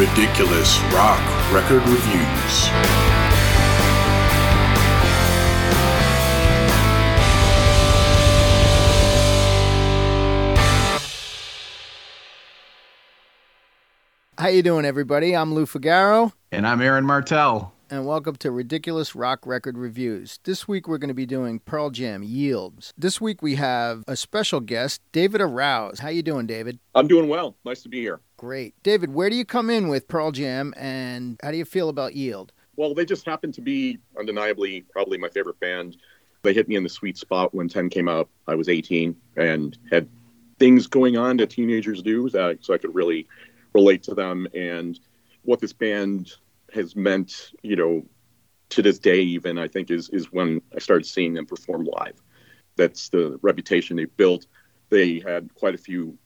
Ridiculous Rock Record Reviews. How you doing, everybody? I'm Lou Figaro, And I'm Aaron Martell. And welcome to Ridiculous Rock Record Reviews. This week we're going to be doing Pearl Jam Yields. This week we have a special guest, David Arouse. How you doing, David? I'm doing well. Nice to be here. Great. David, where do you come in with Pearl Jam, and how do you feel about Yield? Well, they just happen to be undeniably probably my favorite band. They hit me in the sweet spot when 10 came out. I was 18 and had things going on that teenagers do, that, so I could really relate to them and what this band has meant, you know, to this day. Even I think is is when I started seeing them perform live. That's the reputation they built. They had quite a few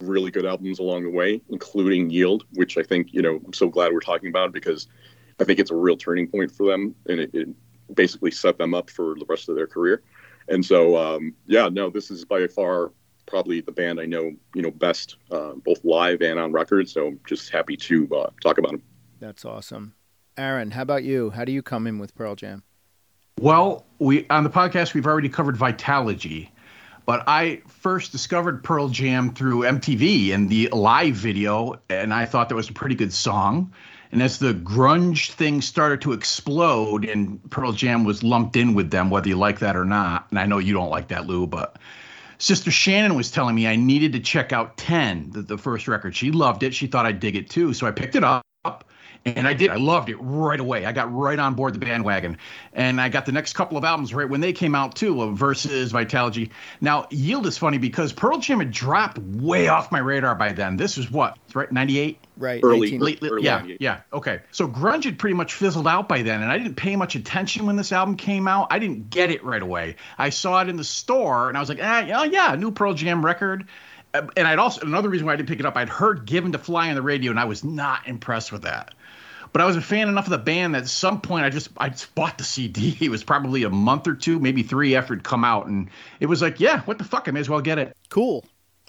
really good albums along the way, including Yield, which I think you know I'm so glad we're talking about because I think it's a real turning point for them, and it, it basically set them up for the rest of their career. And so, um, yeah, no, this is by far probably the band I know, you know, best, uh, both live and on record. So I'm just happy to uh, talk about them. That's awesome. Aaron, how about you? How do you come in with Pearl Jam? Well, we on the podcast we've already covered Vitalogy, but I first discovered Pearl Jam through MTV and the live video, and I thought that was a pretty good song. And as the grunge thing started to explode, and Pearl Jam was lumped in with them, whether you like that or not, and I know you don't like that, Lou, but Sister Shannon was telling me I needed to check out 10, the, the first record. She loved it. She thought I'd dig it too. So I picked it up and I did. I loved it right away. I got right on board the bandwagon. And I got the next couple of albums right when they came out too, of Versus, Vitalogy. Now, Yield is funny because Pearl Jam had dropped way off my radar by then. This was what, right? 98? Right. Early- 19 Late, Early yeah, 98. yeah. Okay. So grunge had pretty much fizzled out by then, and I didn't pay much attention when this album came out. I didn't get it right away. I saw it in the store, and I was like, ah, yeah, yeah, new Pearl Jam record. Uh, And I'd also another reason why I didn't pick it up. I'd heard "Given to Fly" on the radio, and I was not impressed with that. But I was a fan enough of the band that at some point I just I just bought the CD. It was probably a month or two, maybe three after it'd come out, and it was like, yeah, what the fuck? I may as well get it. Cool.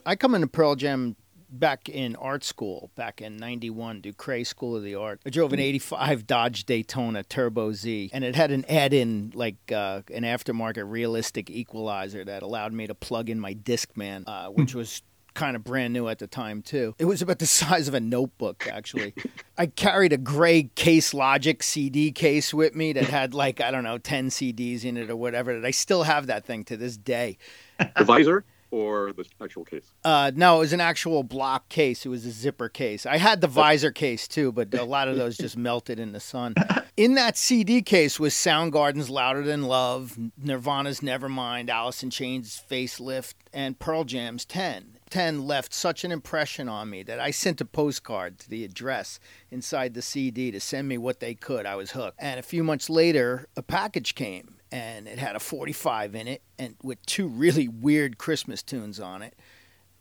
I come into Pearl Jam back in art school, back in 91, Ducray School of the Art. I drove an 85 Dodge Daytona Turbo Z, and it had an add in, like uh, an aftermarket realistic equalizer that allowed me to plug in my Discman, uh, which was kind of brand new at the time too. It was about the size of a notebook actually. I carried a gray Case Logic CD case with me that had like I don't know 10 CDs in it or whatever. That I still have that thing to this day. The visor or the actual case? Uh, no, it was an actual block case. It was a zipper case. I had the visor case too, but a lot of those just melted in the sun. In that CD case was Soundgarden's "Louder Than Love," Nirvana's "Nevermind," Alice in Chains' "Facelift," and Pearl Jam's "10." 10 left such an impression on me that I sent a postcard to the address inside the CD to send me what they could. I was hooked. And a few months later, a package came and it had a 45 in it and with two really weird Christmas tunes on it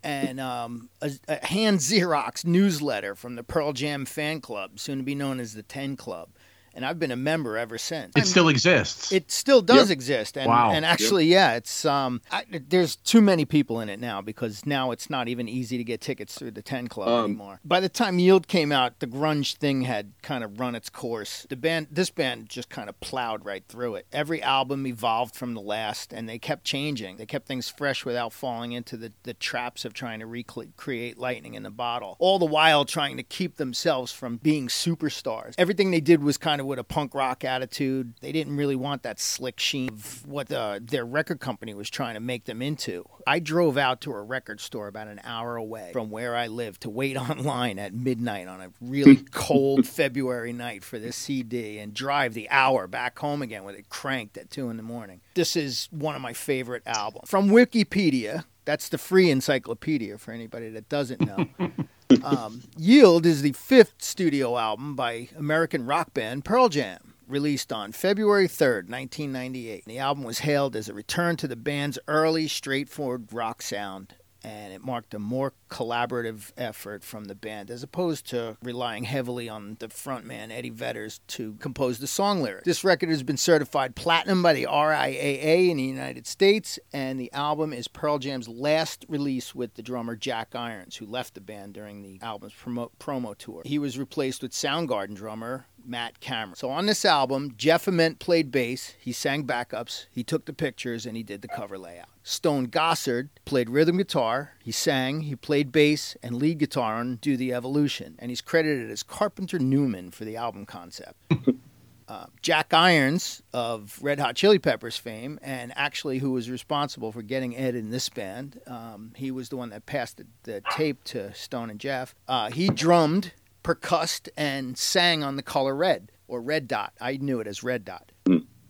and um, a, a hand Xerox newsletter from the Pearl Jam fan club, soon to be known as the 10 Club. And I've been a member ever since. It still exists. It still does Yep. exist, and Wow. and actually, yeah, it's um, I, there's too many people in it now because now it's not even easy to get tickets through the Ten Club Um, anymore. By the time Yield came out, the grunge thing had kind of run its course. The band, this band, just kind of plowed right through it. Every album evolved from the last, and they kept changing. They kept things fresh without falling into the the traps of trying to recreate lightning in the bottle. All the while trying to keep themselves from being superstars. Everything they did was kind of with a punk rock attitude. They didn't really want that slick sheen of what uh, their record company was trying to make them into. I drove out to a record store about an hour away from where I live to wait online at midnight on a really cold February night for this CD and drive the hour back home again with it cranked at 2 in the morning. This is one of my favorite albums. From Wikipedia, that's the free encyclopedia for anybody that doesn't know. Um, Yield is the fifth studio album by American rock band Pearl Jam, released on February 3rd, 1998. The album was hailed as a return to the band's early, straightforward rock sound, and it marked a more collaborative effort from the band, as opposed to relying heavily on the frontman Eddie Vedder's to compose the song lyrics. This record has been certified platinum by the RIAA in the United States, and the album is Pearl Jam's last release with the drummer Jack Irons, who left the band during the album's promo, promo tour. He was replaced with Soundgarden drummer Matt Cameron. So on this album, Jeff Ament played bass, he sang backups, he took the pictures, and he did the cover layout. Stone Gossard played rhythm guitar, he sang, he played bass and lead guitar on Do the Evolution, and he's credited as Carpenter Newman for the album concept. Uh, Jack Irons of Red Hot Chili Peppers fame, and actually who was responsible for getting Ed in this band. Um, he was the one that passed the, the tape to Stone and Jeff. Uh, he drummed, percussed, and sang on The Color Red, or Red Dot. I knew it as Red Dot.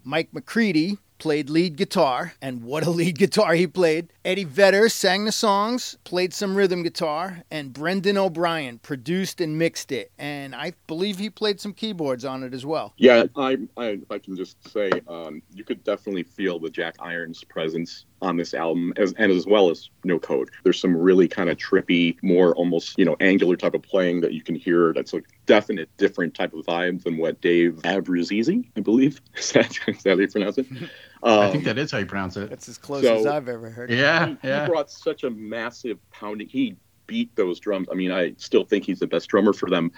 Mike McCready played lead guitar, and what a lead guitar he played. Eddie Vedder sang the songs, played some rhythm guitar, and Brendan O'Brien produced and mixed it. And I believe he played some keyboards on it as well. Yeah, I, I, I can just say um, you could definitely feel the Jack Irons presence on this album, as, and as well as No Code. There's some really kind of trippy, more almost you know angular type of playing that you can hear. That's a definite different type of vibe than what Dave Abruzzese, I believe, is that, is that how you pronounce it? Um, I think that is how you pronounce it. That's as close So- as I've ever heard. Yeah, he, yeah. he brought such a massive pounding. He beat those drums. I mean, I still think he's the best drummer for them.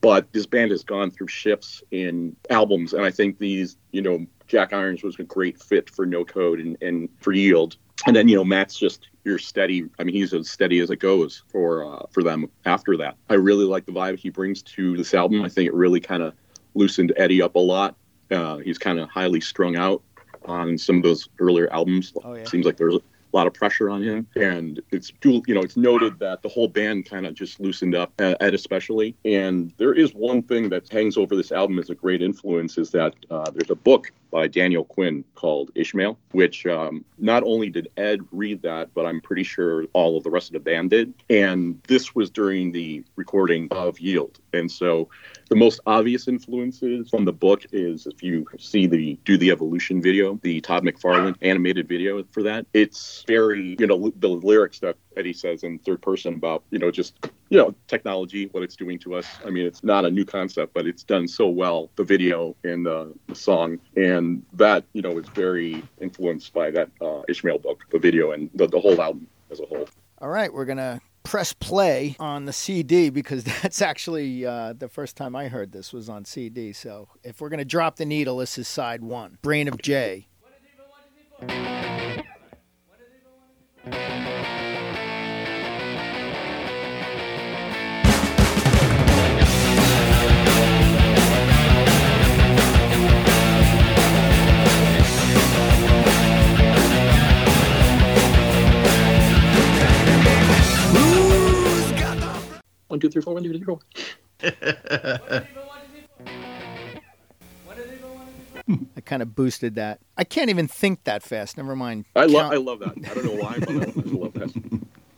But this band has gone through shifts in albums, and I think these, you know, Jack Irons was a great fit for No Code and, and for Yield. And then, you know, Matt's just your steady. I mean, he's as steady as it goes for uh, for them after that. I really like the vibe he brings to this album. I think it really kind of loosened Eddie up a lot. Uh, he's kind of highly strung out on some of those earlier albums. Oh, yeah. Seems like there's a lot of pressure on him, and it's you know it's noted that the whole band kind of just loosened up, uh, Ed especially. And there is one thing that hangs over this album as a great influence is that uh, there's a book by Daniel Quinn called Ishmael, which um, not only did Ed read that, but I'm pretty sure all of the rest of the band did. And this was during the recording of Yield, and so the most obvious influences from the book is if you see the Do the Evolution video, the Todd McFarlane animated video for that. It's very, you know, the lyrics that Eddie says in third person about, you know, just, you know, technology, what it's doing to us. I mean, it's not a new concept, but it's done so well, the video and the, the song. And that, you know, is very influenced by that uh, Ishmael book, the video, and the, the whole album as a whole. All right, we're gonna press play on the CD because that's actually uh, the first time I heard this was on CD. So if we're gonna drop the needle, this is side one. Brain of Jay. One, two, three, four, one, two, three, four. I kind of boosted that. I can't even think that fast. Never mind. I love, count- I love that. I don't know why, but I, I love that.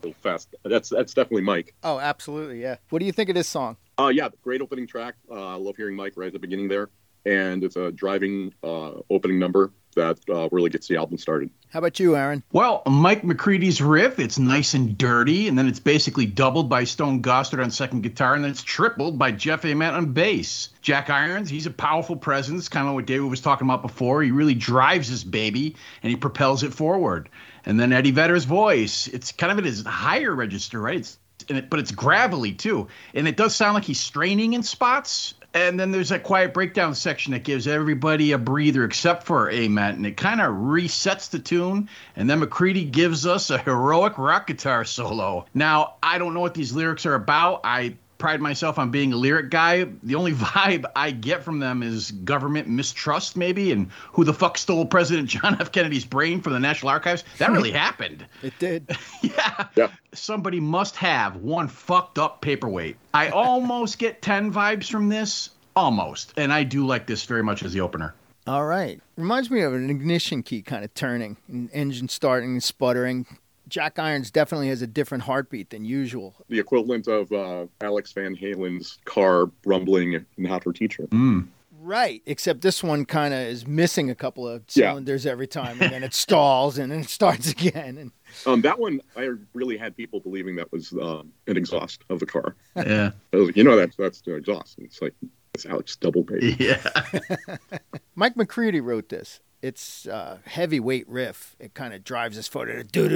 So fast. That's that's definitely Mike. Oh, absolutely, yeah. What do you think of this song? Uh, yeah, great opening track. Uh, I love hearing Mike right at the beginning there, and it's a driving uh, opening number that uh, really gets the album started. How about you, Aaron? Well, Mike McCready's riff, it's nice and dirty, and then it's basically doubled by Stone Gossard on second guitar, and then it's tripled by Jeff Ament on bass. Jack Irons, he's a powerful presence, kind of what David was talking about before. He really drives this baby, and he propels it forward. And then Eddie Vedder's voice, it's kind of in his higher register, right? It's, and it, but it's gravelly too, and it does sound like he's straining in spots. And then there's a quiet breakdown section that gives everybody a breather except for Ament, and it kind of resets the tune. And then McCready gives us a heroic rock guitar solo. Now, I don't know what these lyrics are about. I pride myself on being a lyric guy. The only vibe I get from them is government mistrust, maybe, and who the fuck stole President John F. Kennedy's brain from the National Archives. That really happened. It did. Yeah. Yeah. Somebody must have one fucked up paperweight. I almost get 10 vibes from this. Almost. And I do like this very much as the opener. All right. Reminds me of an ignition key kind of turning, an engine starting and sputtering. Jack Irons definitely has a different heartbeat than usual. The equivalent of uh, Alex Van Halen's car rumbling in Hot for Teacher. Mm. Right, except this one kind of is missing a couple of Yeah. cylinders every time, and then it stalls, and then it starts again. And Um, that one, I really had people believing that was um, an exhaust of the car. Yeah. I was like, you know, that's that's the exhaust. And it's like it's Alex Doublebaby. Yeah. Mike McCready wrote this. It's uh, heavyweight riff. It kind of drives us forward. Do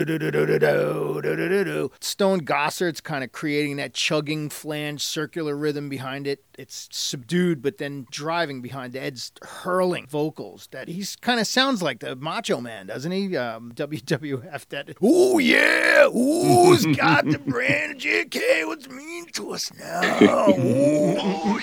do do. Stone Gossard's kind of creating that chugging flange circular rhythm behind it. It's subdued, but then driving behind Ed's hurling vocals. That he's kind of sounds like the Macho Man, doesn't he? Um, WWF. That. Oh yeah. Who's got the brand JK? What's mean to us now? Oh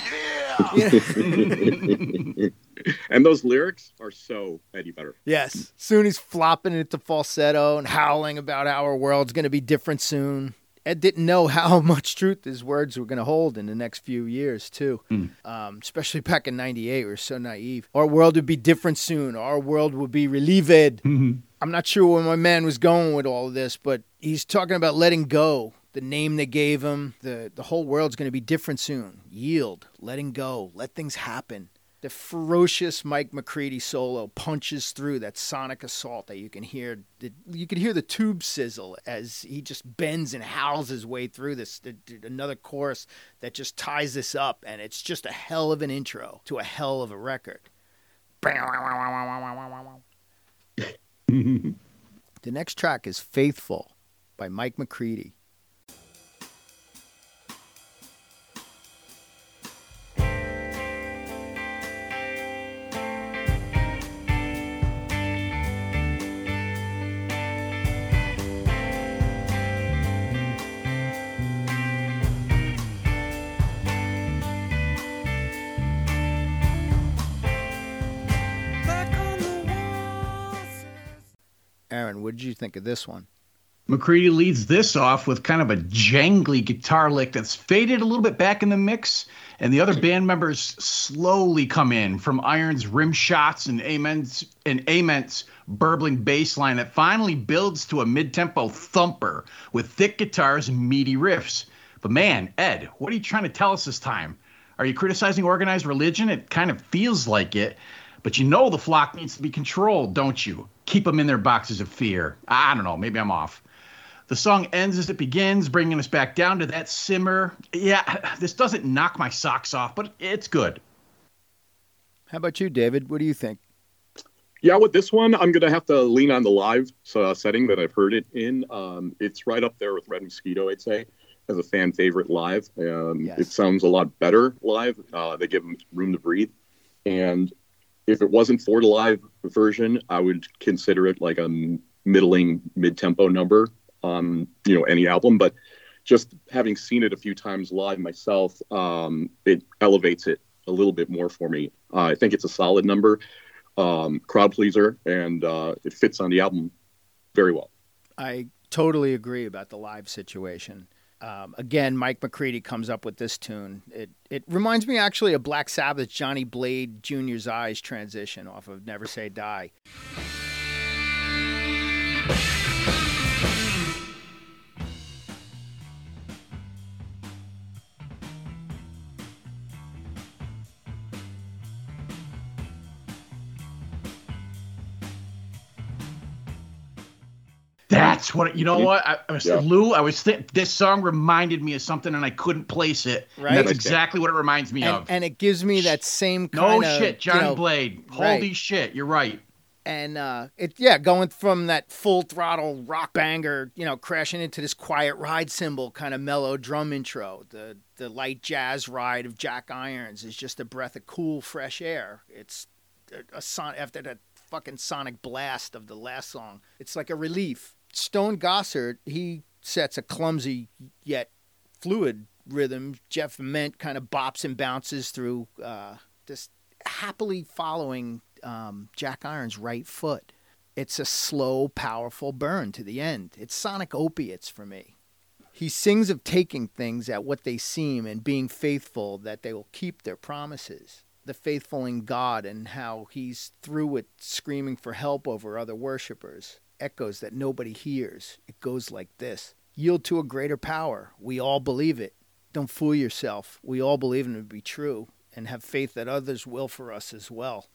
yeah. and those lyrics are so Eddie Vedder. Yes. Soon he's flopping into falsetto and howling about how our world's going to be different soon. Ed didn't know how much truth his words were going to hold in the next few years, too. Um, especially back in 98, we were so naive. Our world would be different soon. Our world would be relieved. I'm not sure where my man was going with all of this, but he's talking about letting go. The name they gave him, the, the whole world's going to be different soon. Yield, letting go, let things happen. The ferocious Mike McCready solo punches through that sonic assault that you can hear. The, you can hear the tube sizzle as he just bends and howls his way through this. the- the- Another chorus that just ties this up, and it's just a hell of an intro to a hell of a record. The next track is Faithful by Mike McCready. You think of this one? McCready leads this off with kind of a jangly guitar lick that's faded a little bit back in the mix, and the other band members slowly come in from Iron's rim shots and Ament's and Ament's burbling bass line that finally builds to a mid-tempo thumper with thick guitars and meaty riffs. But man, Ed, what are you trying to tell us this time? Are you criticizing organized religion? It kind of feels like it. But you know the flock needs to be controlled, don't you? Keep them in their boxes of fear. I don't know. Maybe I'm off. The song ends as it begins, bringing us back down to that simmer. Yeah, this doesn't knock my socks off, but it's good. How about you, David? What do you think? Yeah, with this one, I'm gonna have to lean on the live uh, setting that I've heard it in. Um, it's right up there with Red Mosquito, I'd say, as a fan favorite live. Um, Yes. It sounds a lot better live. Uh, they give them room to breathe, and if it wasn't for the live version, I would consider it like a middling mid-tempo number on you know any album. But just having seen it a few times live myself, um, it elevates it a little bit more for me. Uh, I think it's a solid number um, crowd pleaser, and uh, it fits on the album very well. I totally agree about the live situation. Um, again, Mike McCready comes up with this tune. It it reminds me actually of Black Sabbath Johnny Blade Junior's Eyes transition off of Never Say Die. That's what you know. What I, I was Yeah. Lou. I was think this song reminded me of something, and I couldn't place it. And Right. that's exactly what it reminds me And, of. and it gives me that same no kind of shit, Johnny you know, Blade. right. Holy shit, you're right. and uh, it yeah, going from that full throttle rock banger, you know, crashing into this quiet ride cymbal kind of mellow drum intro. The the light jazz ride of Jack Irons is just a breath of cool, fresh air. It's a, a son after that fucking sonic blast of the last song. It's like a relief. Stone Gossard he sets a clumsy yet fluid rhythm. Jeff Ament kind of bops and bounces through uh, this happily following um, Jack Iron's right foot. It's a slow, powerful burn to the end. It's sonic opiates for me. He sings of taking things at what they seem and being faithful that they will keep their promises. The faithful in God and how he's through it screaming for help over other worshippers. Echoes that nobody hears. It goes like this Yield to a greater power. We all believe it. Don't fool yourself. We all believe it to be true. and have faith that others will for us as well.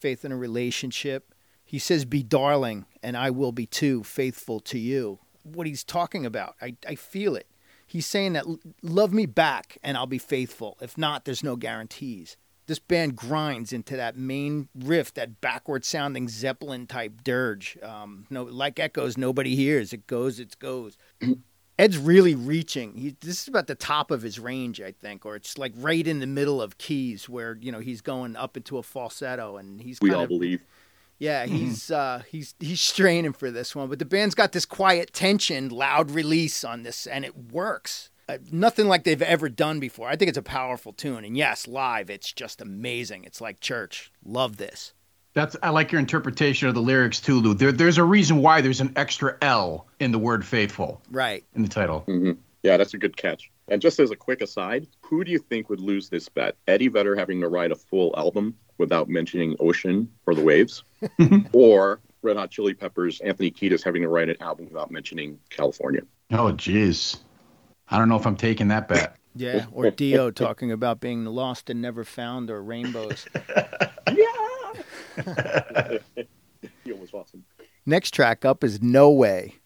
Faith in a relationship. He says, Be darling, and I will be too, faithful to you. What he's talking about, I, I feel it. He's saying that love me back and I'll be faithful. If not, there's no guarantees. This band grinds into that main riff, that backward sounding Zeppelin type dirge. Um, no, like echoes, nobody hears. It goes, it goes. Ed's really reaching. He, this is about the top of his range, I think, or it's like right in the middle of keys where you know he's going up into a falsetto, and he's. We all of, believe. Yeah, he's uh, he's he's straining for this one, but the band's got this quiet tension, loud release on this, and it works. Uh, nothing like they've ever done before. I think it's a powerful tune, and yes, live, it's just amazing. It's like church. Love this. That's I like your interpretation of the lyrics too, Lou. There, there's a reason why there's an extra L in the word faithful Right. in the title. hmm Yeah, that's a good catch. And just as a quick aside, who do you think would lose this bet? Eddie Vedder having to write a full album without mentioning ocean or the waves, or Red Hot Chili Peppers Anthony Kiedis having to write an album without mentioning California? Oh, jeez. I don't know if I'm taking that bet. Yeah, or Dio talking about being lost and never found, or rainbows. Yeah. He was awesome. Next track up is No Way.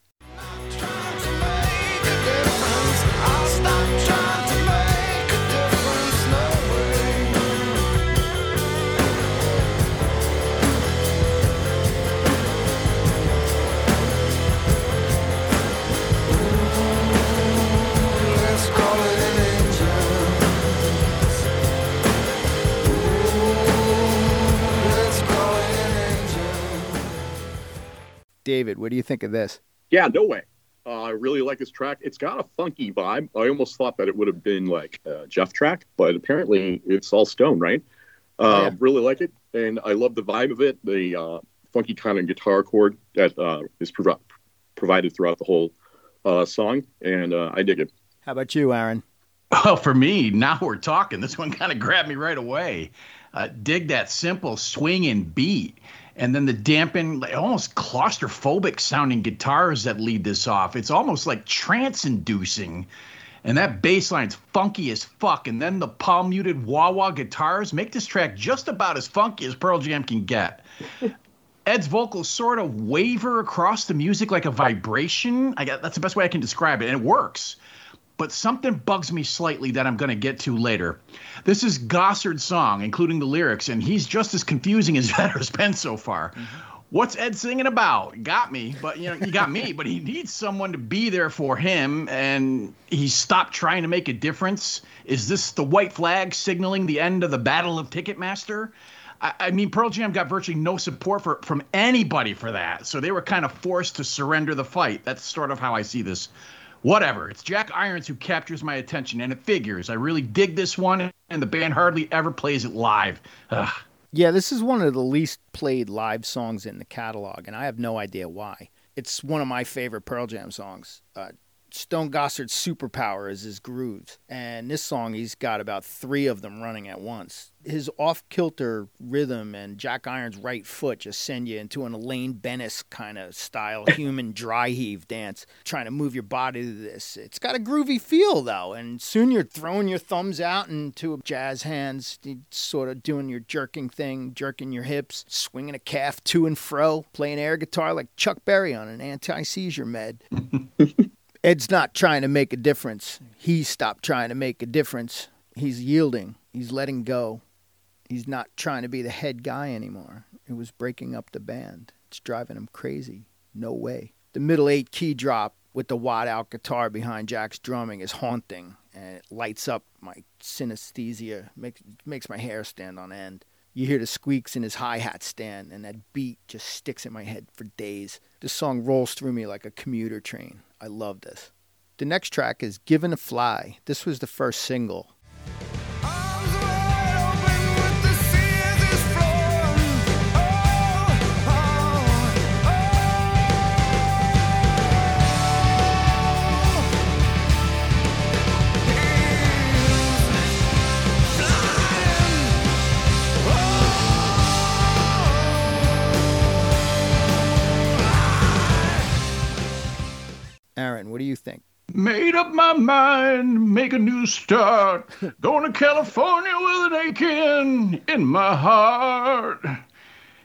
David, what do you think of this? Yeah, no way. Uh, I really like this track. It's got a funky vibe. I almost thought that it would have been like a Jeff track, but apparently it's all Stone, right? Uh, Yeah. Really like it, and I love the vibe of it. The uh, funky kind of guitar chord that uh, is provi- provided throughout the whole uh, song, and uh, I dig it. How about you, Aaron? Well, for me, now we're talking. This one kind of grabbed me right away. Uh, dig that simple swinging beat. And then the dampened, almost claustrophobic sounding guitars that lead this off. It's almost like trance inducing. And that bass line's funky as fuck. And then the palm muted wah wah guitars make this track just about as funky as Pearl Jam can get. Ed's vocals sort of waver across the music like a vibration. I got, that's the best way I can describe it, and it works. But something bugs me slightly that I'm going to get to later. This is Gossard's song, including the lyrics, and he's just as confusing as Vedder's been so far. Mm-hmm. What's Ed singing about? Got me, but you know, he got me, but he needs someone to be there for him, and he stopped trying to make a difference. Is this the white flag signaling the end of the Battle of Ticketmaster? I, I mean, Pearl Jam got virtually no support for, from anybody for that, so they were kind of forced to surrender the fight. That's sort of how I see this. Whatever. It's Jack Irons who captures my attention, and it figures. I really dig this one, and the band hardly ever plays it live. Ugh. Yeah, this is one of the least played live songs in the catalog, and I have no idea why. It's one of my favorite Pearl Jam songs. Uh, Stone Gossard's superpower is his grooves, and this song he's got about three of them running at once. His off kilter rhythm and Jack Iron's right foot just send you into an Elaine Benes kind of style human dry heave dance, trying to move your body to this. It's got a groovy feel though, and soon you're throwing your thumbs out into jazz hands, sort of doing your jerking thing, jerking your hips, swinging a calf to and fro, playing air guitar like Chuck Berry on an anti seizure med. Ed's not trying to make a difference. He stopped trying to make a difference. He's yielding. He's letting go. He's not trying to be the head guy anymore. It was breaking up the band. It's driving him crazy. No way. The middle eight key drop with the wad out guitar behind Jack's drumming is haunting and it lights up my synesthesia, makes makes my hair stand on end. You hear the squeaks in his hi hat stand, and that beat just sticks in my head for days. This song rolls through me like a commuter train. I love this. The next track is Given a Fly. This was the first single. What do you think? Made up my mind, make a new start. Going to California with an aching in my heart.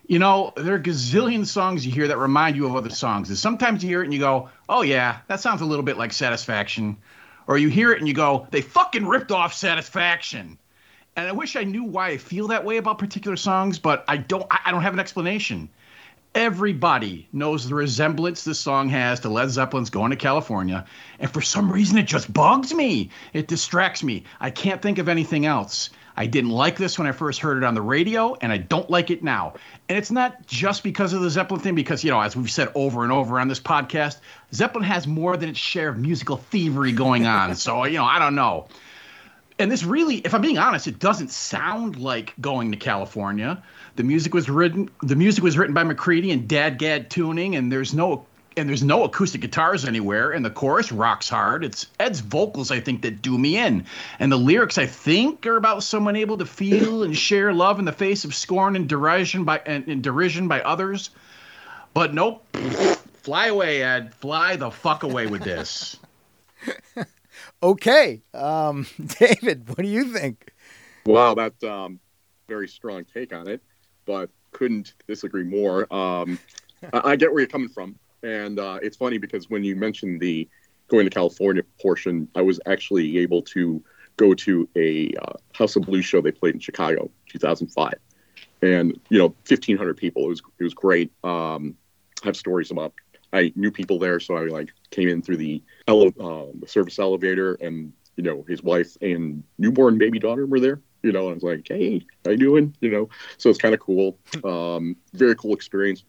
You know, there are gazillion songs you hear that remind you of other songs. And sometimes you hear it and you go, oh, yeah, that sounds a little bit like Satisfaction. Or you hear it and you go, they fucking ripped off Satisfaction. And I wish I knew why I feel that way about particular songs, but I don't. I I don't have an explanation. Everybody knows the resemblance this song has to Led Zeppelin's Going to California, and for some reason it just bugs me. It distracts me. I can't think of anything else. I didn't like this when I first heard it on the radio, and I don't like it now. And it's not just because of the Zeppelin thing, because, you know, as we've said over and over on this podcast, Zeppelin has more than its share of musical thievery going on. so, you know, I don't know and this really, if I'm being honest, it doesn't sound like going to California. The music was written. The music was written by McCready and DADGAD tuning, and there's no and there's no acoustic guitars anywhere. And the chorus rocks hard. It's Ed's vocals, I think, that do me in, and the lyrics, I think, are about someone able to feel and share love in the face of scorn and derision by and, and derision by others. But nope, fly away, Ed. Fly the fuck away with this. Okay, um, David, what do you think? Wow, that's um, very strong take on it, but couldn't disagree more. Um, I, get where you're coming from, and uh, it's funny because when you mentioned the going to California portion, I was actually able to go to a uh, House of Blues show they played in Chicago, 2005, and you know, 1,500 people. It was it was great. Um, I have stories about. I knew people there, so I like came in through the ele- uh, the service elevator, and you know, his wife and newborn baby daughter were there. You know, and I was like, "Hey, how you doing?" You know, so it's kind of cool. Um, very cool experience.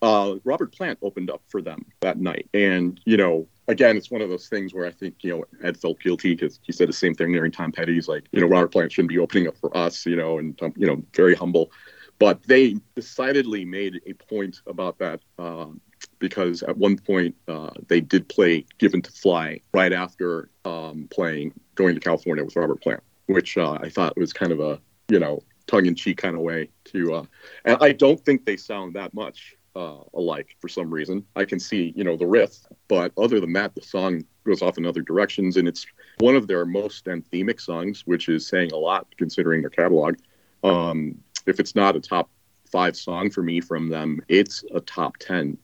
Uh, Robert Plant opened up for them that night, and you know, again, it's one of those things where I think you know Ed felt guilty because he said the same thing during Tom Petty's, like, you know, Robert Plant shouldn't be opening up for us, you know, and um, you know, very humble. But they decidedly made a point about that um, because at one point uh, they did play "Given to Fly" right after um, playing "Going to California" with Robert Plant, which uh, I thought was kind of a you know tongue-in-cheek kind of way to. Uh, and I don't think they sound that much uh, alike for some reason. I can see you know the riff, but other than that, the song goes off in other directions, and it's one of their most anthemic songs, which is saying a lot considering their catalog. Um, if it's not a top five song for me from them, it's a top ten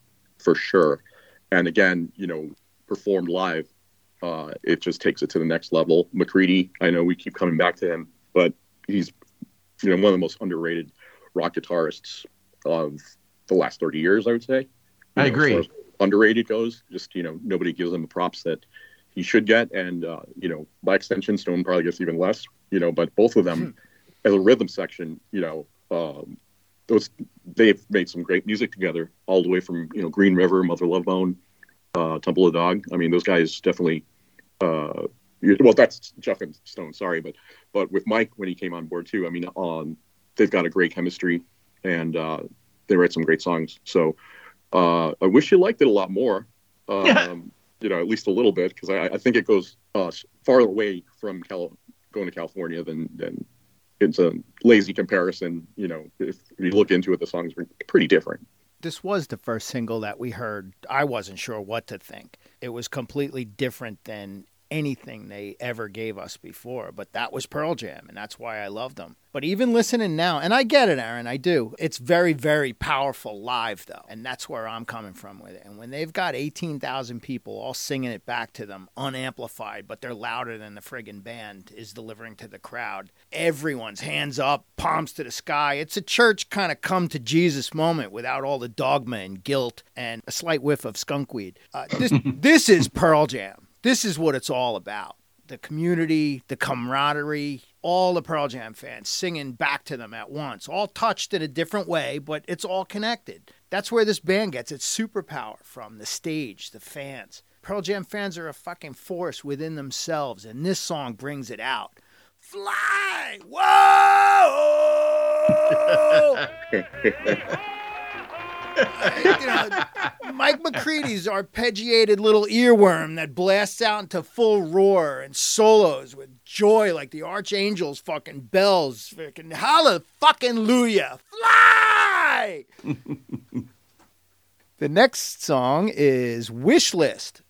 for sure. And again, you know, performed live, uh, it just takes it to the next level. McCready, I know we keep coming back to him, but he's you know one of the most underrated rock guitarists of the last 30 years, I would say. You I know, agree. as as underrated goes, just you know, nobody gives him the props that he should get, and uh, you know, by extension, Stone probably gets even less. You know, but both of them, as a rhythm section, you know, um, those they've made some great music together, all the way from you know Green River, Mother Love Bone, uh, Temple of Dog. I mean, those guys definitely. Uh, well, that's Jeff and Stone. Sorry, but but with Mike when he came on board too. I mean, um, they've got a great chemistry, and uh, they write some great songs. So uh, I wish you liked it a lot more. Um, Yeah. You know, at least a little bit, because I, I think it goes uh, farther away from Cal- going to California than than it's a lazy comparison. You know, if you look into it, the songs are pretty different. This was the first single that we heard. I wasn't sure what to think. It was completely different than anything they ever gave us before, but that was Pearl Jam, and that's why I loved them. But even listening now, and I get it, Aaron, I do. It's very, very powerful live, though, and that's where I'm coming from with it. And when they've got 18,000 people all singing it back to them, unamplified, but they're louder than the friggin' band is delivering to the crowd, everyone's hands up, palms to the sky. It's a church kind of come to Jesus moment without all the dogma and guilt and a slight whiff of skunkweed. Uh, this, this is Pearl Jam. This is what it's all about. The community, the camaraderie, all the Pearl Jam fans singing back to them at once, all touched in a different way, but it's all connected. That's where this band gets its superpower from the stage, the fans. Pearl Jam fans are a fucking force within themselves, and this song brings it out. Fly! Whoa! you know, Mike McCready's arpeggiated little earworm that blasts out into full roar and solos with joy like the archangel's fucking bells. Fucking holla fucking luya. Fly! the next song is Wish List.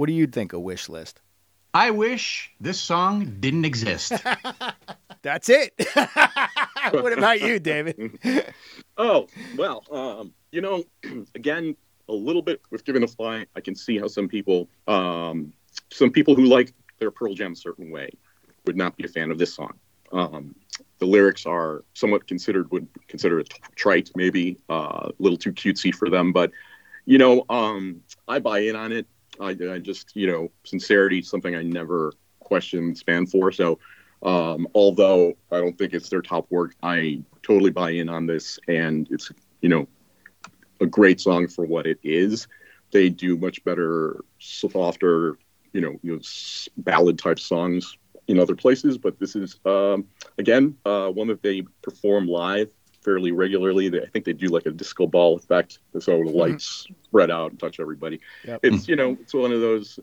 What do you think of Wish List? I wish this song didn't exist. That's it. what about you, David? Oh, well, um, you know, again, a little bit with Given a Fly, I can see how some people, um, some people who like their Pearl Jam a certain way would not be a fan of this song. Um, the lyrics are somewhat considered, would consider it trite, maybe uh, a little too cutesy for them, but, you know, um, I buy in on it. I, I just, you know, sincerity is something I never question span for. So, um, although I don't think it's their top work, I totally buy in on this, and it's you know a great song for what it is. They do much better, softer, you know, you know ballad type songs in other places, but this is um, again uh, one that they perform live fairly regularly. They, I think they do like a disco ball effect, so the lights spread out and touch everybody. Yep. It's you know it's one of those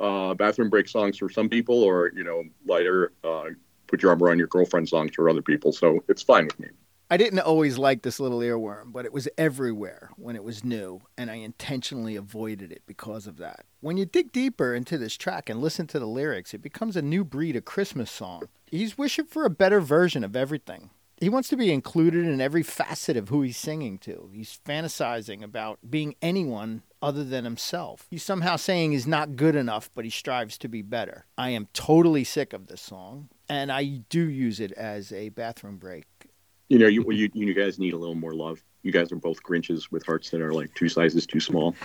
uh, bathroom break songs for some people, or you know, lighter, uh, put your arm around your girlfriend songs for other people. So it's fine with me. I didn't always like this little earworm, but it was everywhere when it was new, and I intentionally avoided it because of that. When you dig deeper into this track and listen to the lyrics, it becomes a new breed of Christmas song. He's wishing for a better version of everything. He wants to be included in every facet of who he's singing to. He's fantasizing about being anyone other than himself. He's somehow saying he's not good enough, but he strives to be better. I am totally sick of this song, and I do use it as a bathroom break. You know, you, you you guys need a little more love. You guys are both Grinches with hearts that are like two sizes too small.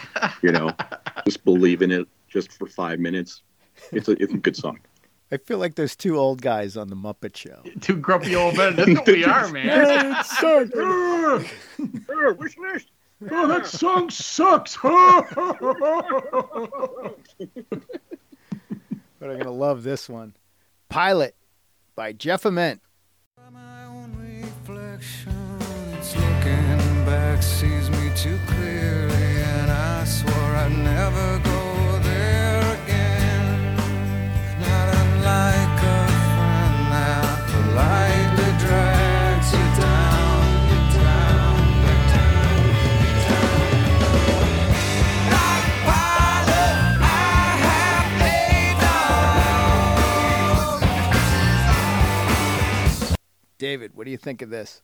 You know, just believe in it just for five minutes. It's a it's a good song. I feel like there's two old guys on the Muppet Show. Two grumpy old men. That's what we are, man. it sucks. Wish list. oh, that song sucks. But I'm gonna love this one. Pilot by Jeff Ament. My own reflection, it's looking back, sees me too clearly, and I swore I'd never go David, what do you think of this?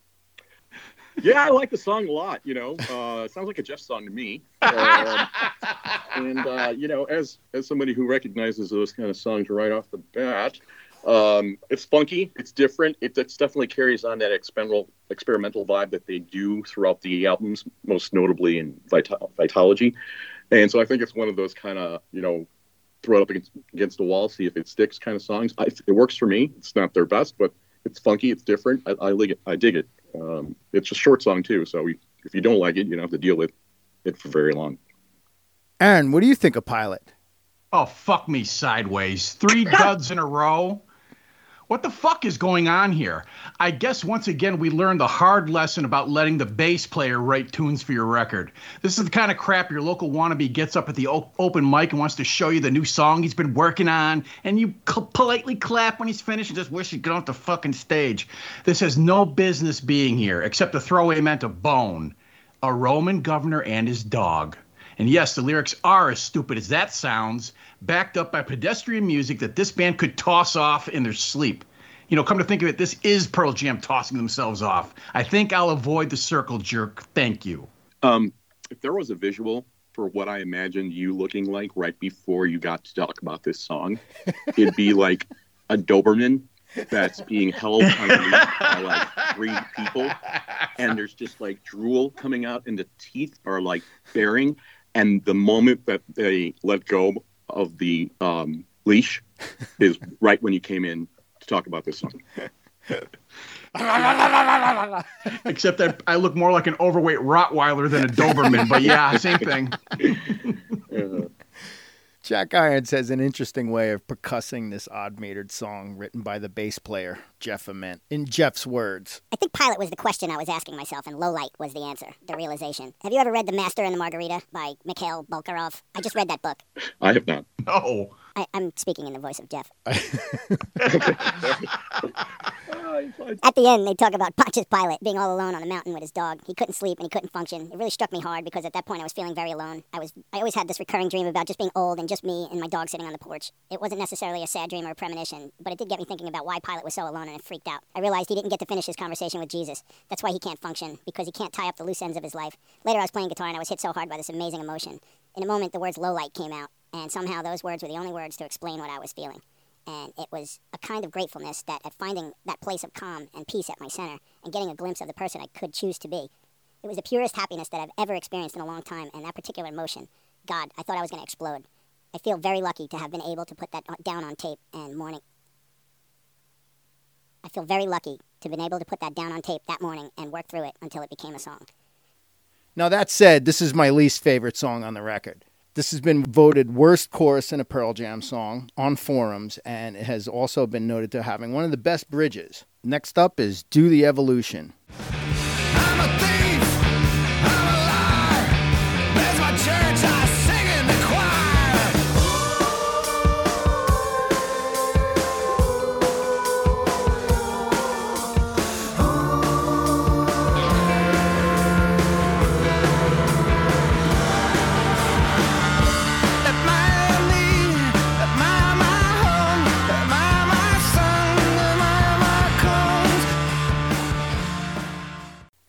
Yeah, I like the song a lot. You know, uh, it sounds like a Jeff song to me. Um, and uh, you know, as as somebody who recognizes those kind of songs right off the bat, um, it's funky, it's different. It definitely carries on that experimental experimental vibe that they do throughout the albums, most notably in Vital- Vitalogy. And so I think it's one of those kind of you know throw it up against, against the wall, see if it sticks kind of songs. I, it works for me. It's not their best, but it's funky, it's different. I, I like it. I dig it. Um, it's a short song too, so we, if you don't like it, you don't have to deal with it for very long. Aaron, what do you think of Pilot? Oh, fuck me sideways. Three duds in a row. What the fuck is going on here? I guess once again we learned the hard lesson about letting the bass player write tunes for your record. This is the kind of crap your local wannabe gets up at the open mic and wants to show you the new song he's been working on, and you politely clap when he's finished and just wish he'd get off the fucking stage. This has no business being here except to throw Ament a bone. A Roman governor and his dog. And yes, the lyrics are as stupid as that sounds, backed up by pedestrian music that this band could toss off in their sleep. You know, come to think of it, this is Pearl Jam tossing themselves off. I think I'll avoid the circle jerk. Thank you. Um, if there was a visual for what I imagined you looking like right before you got to talk about this song, it'd be like a Doberman that's being held by like three people, and there's just like drool coming out, and the teeth are like baring. And the moment that they let go of the um, leash is right when you came in to talk about this song. Except that I look more like an overweight Rottweiler than a Doberman, but yeah, same thing. Jack Irons has an interesting way of percussing this odd metered song written by the bass player, Jeff Ament. In Jeff's words, I think pilot was the question I was asking myself, and low light was the answer, the realization. Have you ever read The Master and the Margarita by Mikhail Bulgakov? I just read that book. I have not. No. I, I'm speaking in the voice of Jeff. At the end, they talk about Pontius Pilate being all alone on a mountain with his dog. He couldn't sleep and he couldn't function. It really struck me hard because at that point I was feeling very alone. I was I always had this recurring dream about just being old and just me and my dog sitting on the porch. It wasn't necessarily a sad dream or a premonition, but it did get me thinking about why Pilate was so alone and it freaked out. I realized he didn't get to finish his conversation with Jesus. That's why he can't function because he can't tie up the loose ends of his life. Later I was playing guitar and I was hit so hard by this amazing emotion. In a moment the words low light came out and somehow those words were the only words to explain what I was feeling and it was a kind of gratefulness that at finding that place of calm and peace at my center and getting a glimpse of the person I could choose to be. It was the purest happiness that I've ever experienced in a long time, and that particular emotion, God, I thought I was going to explode. I feel very lucky to have been able to put that down on tape and morning. I feel very lucky to have been able to put that down on tape that morning and work through it until it became a song. Now, that said, this is my least favorite song on the record. This has been voted worst chorus in a Pearl Jam song on forums, and it has also been noted to having one of the best bridges. Next up is Do the Evolution.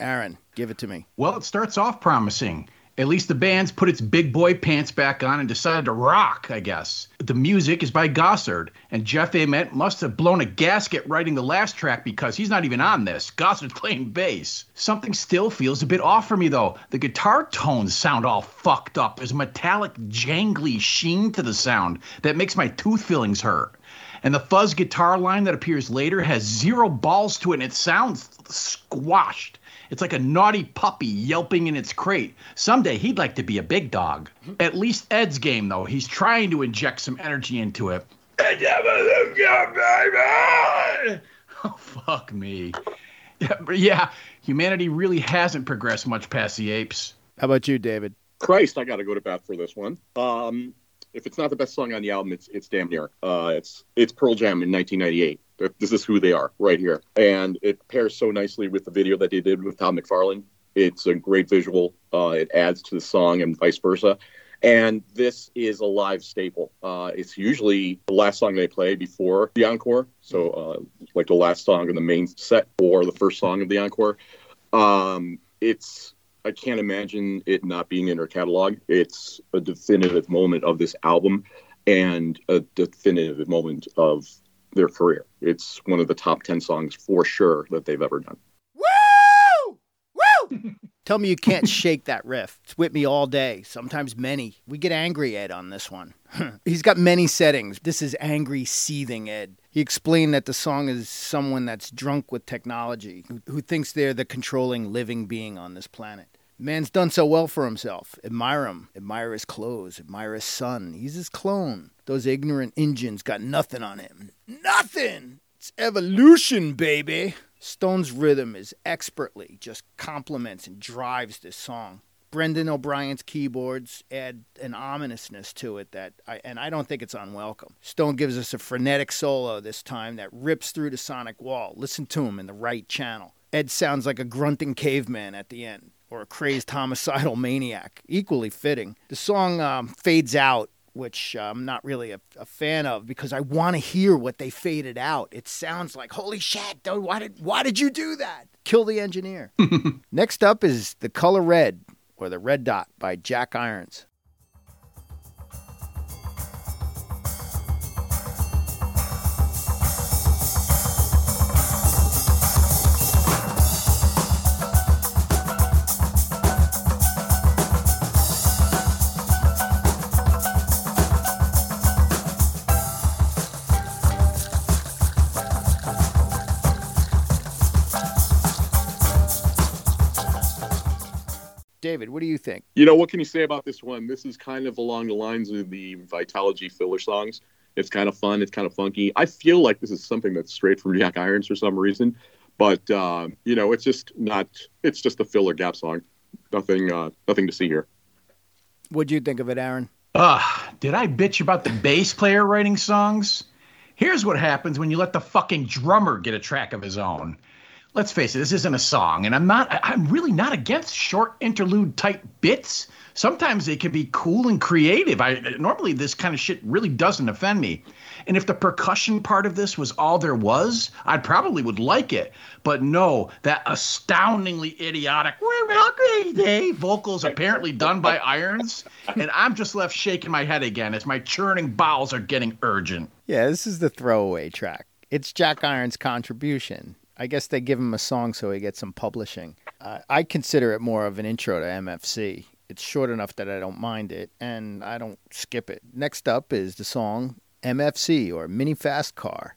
Aaron, give it to me. Well, it starts off promising. At least the band's put its big boy pants back on and decided to rock, I guess. The music is by Gossard, and Jeff Ament must have blown a gasket writing the last track because he's not even on this. Gossard's playing bass. Something still feels a bit off for me, though. The guitar tones sound all fucked up. There's a metallic, jangly sheen to the sound that makes my tooth fillings hurt. And the fuzz guitar line that appears later has zero balls to it, and it sounds squashed. It's like a naughty puppy yelping in its crate. Someday he'd like to be a big dog. At least Ed's game, though. He's trying to inject some energy into it. Oh, fuck me. Yeah, humanity really hasn't progressed much past the apes. How about you, David? Christ, I got to go to bat for this one. Um, if it's not the best song on the album, it's it's damn near. Uh, it's it's Pearl Jam in 1998. This is who they are right here, and it pairs so nicely with the video that they did with Todd McFarlane. It's a great visual. Uh, it adds to the song and vice versa. And this is a live staple. Uh, it's usually the last song they play before the encore. So, uh, like the last song in the main set or the first song of the encore. Um, it's I can't imagine it not being in her catalog. It's a definitive moment of this album and a definitive moment of their career. It's one of the top 10 songs for sure that they've ever done. Woo! Woo! Tell me you can't shake that riff. It's with me all day, sometimes many. We get angry, Ed, on this one. He's got many settings. This is angry, seething Ed. He explained that the song is someone that's drunk with technology, who, who thinks they're the controlling living being on this planet. Man's done so well for himself. Admire him. Admire his clothes. Admire his son. He's his clone. Those ignorant Injuns got nothing on him. Nothing! It's evolution, baby! Stone's rhythm is expertly just complements and drives this song. Brendan O'Brien's keyboards add an ominousness to it that I and I don't think it's unwelcome. Stone gives us a frenetic solo this time that rips through the sonic wall. Listen to him in the right channel. Ed sounds like a grunting caveman at the end or a crazed homicidal maniac. Equally fitting. The song um, fades out, which uh, I'm not really a, a fan of because I want to hear what they faded out. It sounds like, holy shit, dude, why did, why did you do that? Kill the engineer. Next up is The Color Red, or The Red Dot by Jack Irons. David, what do you think? You know, what can you say about this one? This is kind of along the lines of the Vitalogy filler songs. It's kind of fun. It's kind of funky. I feel like this is something that's straight from Jack Irons for some reason, but uh, you know, it's just not. It's just a filler gap song. Nothing. Uh, nothing to see here. What'd you think of it, Aaron? Ugh, did I bitch about the bass player writing songs? Here's what happens when you let the fucking drummer get a track of his own. Let's face it, this isn't a song, and I'm not I'm really not against short interlude type bits. Sometimes they can be cool and creative. I normally this kind of shit really doesn't offend me. And if the percussion part of this was all there was, I probably would like it. But no, that astoundingly idiotic "We're milking day" vocals apparently done by Irons, and I'm just left shaking my head again as my churning bowels are getting urgent. Yeah, this is the throwaway track. It's Jack Iron's contribution. I guess they give him a song so he gets some publishing. Uh, I consider it more of an intro to MFC. It's short enough that I don't mind it, and I don't skip it. Next up is the song MFC or Mini Fast Car.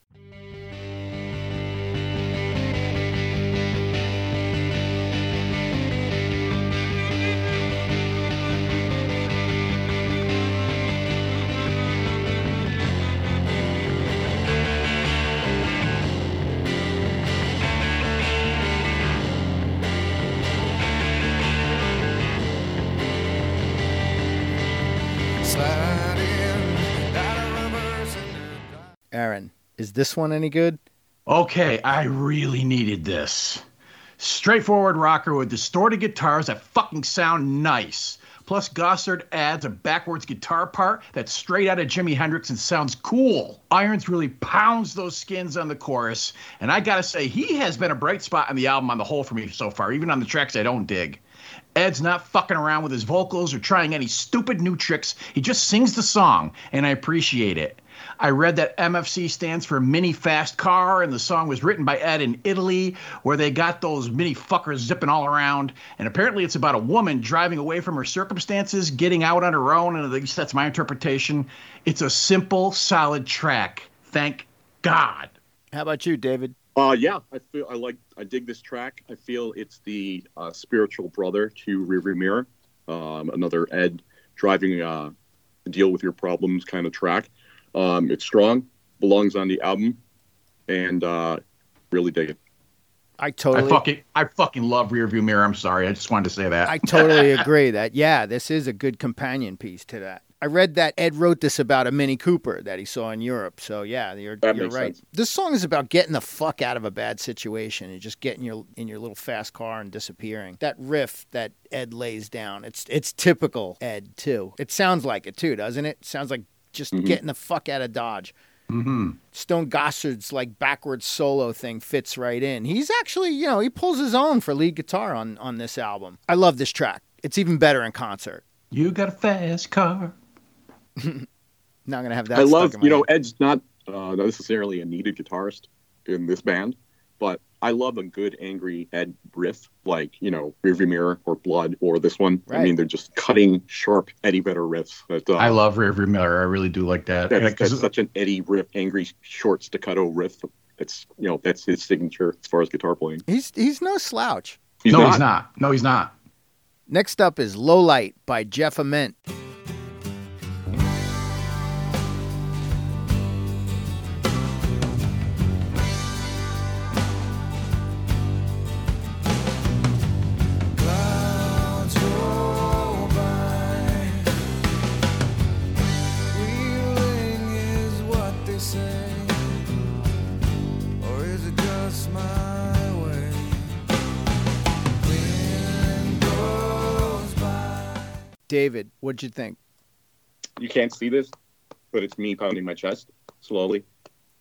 Is this one any good? Okay, I really needed this. Straightforward rocker with distorted guitars that fucking sound nice. Plus, Gossard adds a backwards guitar part that's straight out of Jimi Hendrix and sounds cool. Irons really pounds those skins on the chorus, and I gotta say, he has been a bright spot on the album on the whole for me so far, even on the tracks I don't dig. Ed's not fucking around with his vocals or trying any stupid new tricks. He just sings the song, and I appreciate it. I read that MFC stands for Mini Fast Car, and the song was written by Ed in Italy, where they got those mini fuckers zipping all around. And apparently, it's about a woman driving away from her circumstances, getting out on her own, and at least that's my interpretation. It's a simple, solid track. Thank God. How about you, David? Uh, yeah, I feel I like I dig this track. I feel it's the uh, spiritual brother to Rearview Mirror, um, another Ed driving uh, deal with your problems kind of track. Um, it's strong, belongs on the album, and uh, really dig it. I totally. I totally fucking, I fucking love Rearview Mirror. I'm sorry. I just wanted to say that. I totally agree that yeah, this is a good companion piece to that. I read that Ed wrote this about a Mini Cooper that he saw in Europe. So yeah, you're, That you're makes right. sense. This song is about getting the fuck out of a bad situation and just getting your in your little fast car and disappearing. That riff that Ed lays down, it's it's typical Ed too. It sounds like it too, doesn't it? Sounds like just getting the fuck out of Dodge. hmm Stone Gossard's like backwards solo thing fits right in. He's actually, you know, he pulls his own for lead guitar on on this album. I love this track. It's even better in concert. You got a fast car. Not gonna have that. I love, you know. Ed's not uh, necessarily a needed guitarist in this band, but I love a good angry Ed riff, like you know, Rearview Mirror or Blood or this one. I mean, they're just cutting, sharp Eddie Vedder riffs. That, uh, I love Rearview Mirror. I really do like that. that's, Yeah, 'cause- that's such an Eddie riff, angry, short staccato riff. It's you know, that's his signature as far as guitar playing. He's he's no slouch. He's no, not. he's not. No, he's not. Next up is Low Light by Jeff Ament. David, what'd you think? You can't see this, but it's me pounding my chest slowly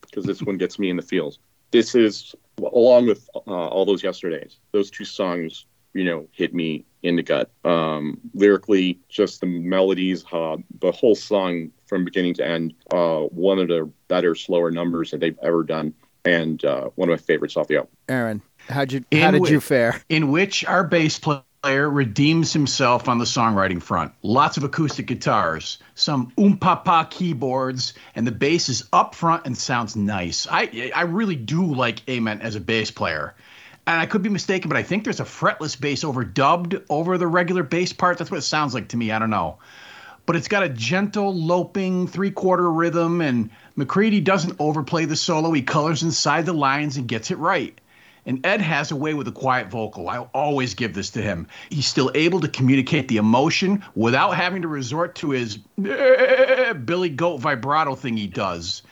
because this one gets me in the feels. This is along with uh, all those yesterdays. Those two songs, you know, hit me in the gut. Um, lyrically, just the melodies, uh, the whole song from beginning to end. Uh, one of the better, slower numbers that they've ever done, and uh, one of my favorites off the album. Aaron, how'd you In how did you fare? in which our bass player redeems himself on the songwriting front. Lots of acoustic guitars, some oompapa keyboards, and the bass is up front and sounds nice. I I really do like Ament as a bass player. And I could be mistaken, but I think there's a fretless bass overdubbed over the regular bass part. That's what it sounds like to me. I don't know. But it's got a gentle, loping three quarter rhythm, and McCready doesn't overplay the solo. He colors inside the lines and gets it right. And Ed has a way with a quiet vocal. I always give this to him. He's still able to communicate the emotion without having to resort to his eh, Billy Goat vibrato thing he does.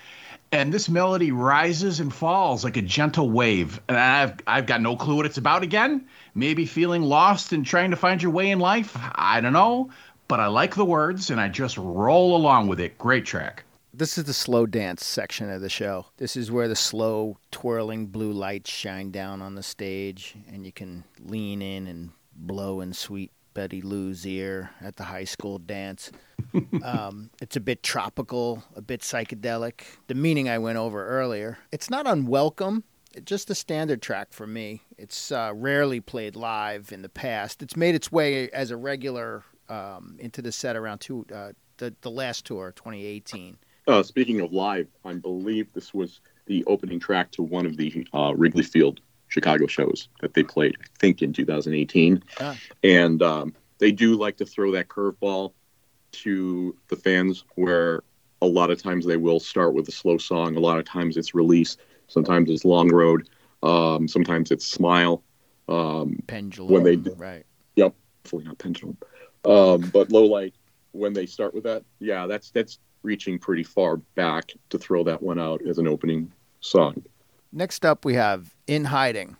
And this melody rises and falls like a gentle wave. And I've, I've got no clue what it's about again. Maybe feeling lost and trying to find your way in life. I don't know. But I like the words and I just roll along with it. Great track. This is the slow dance section of the show. This is where the slow, twirling blue lights shine down on the stage, and you can lean in and blow in sweet Betty Lou's ear at the high school dance. um, it's a bit tropical, a bit psychedelic. The meaning I went over earlier. It's not unwelcome. It's just a standard track for me. It's uh, rarely played live in the past. It's made its way as a regular um, into the set around two, uh, the the last tour, 2018. Uh, speaking of live, I believe this was the opening track to one of the uh, Wrigley Field Chicago shows that they played, I think, in 2018. Ah. And um, they do like to throw that curveball to the fans where a lot of times they will start with a slow song. A lot of times it's release. Sometimes it's Long Road. Um, sometimes it's Smile. Um, Pendulum. When they did- right. Yep, hopefully not pendulum. Um, but low light, when they start with that, yeah, that's that's reaching pretty far back to throw that one out as an opening song. Next up, we have In Hiding.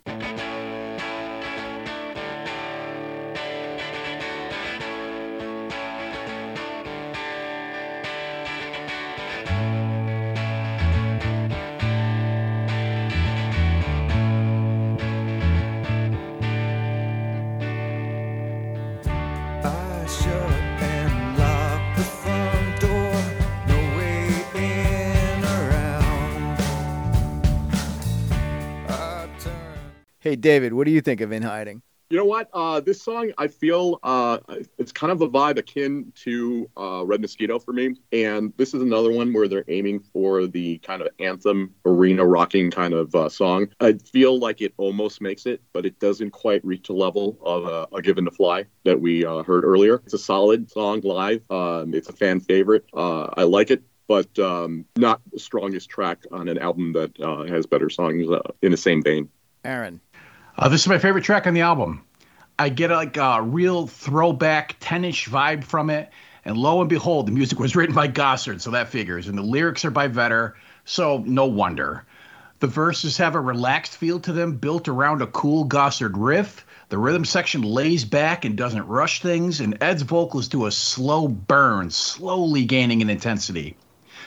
David, what do you think of In Hiding? You know what? Uh, this song, I feel uh, it's kind of a vibe akin to uh, Red Mosquito for me. And this is another one where they're aiming for the kind of anthem, arena rocking kind of uh, song. I feel like it almost makes it, but it doesn't quite reach the level of uh, A Given to Fly that we uh, heard earlier. It's a solid song live. Um, it's a fan favorite. Uh, I like it. But um, not the strongest track on an album that uh, has better songs uh, in the same vein. Aaron. Uh, this is my favorite track on the album. I get like a real throwback 10 ish vibe from it. And lo and behold, the music was written by Gossard, so that figures. And the lyrics are by Vedder, so no wonder. The verses have a relaxed feel to them, built around a cool Gossard riff. The rhythm section lays back and doesn't rush things, and Ed's vocals do a slow burn, slowly gaining in intensity.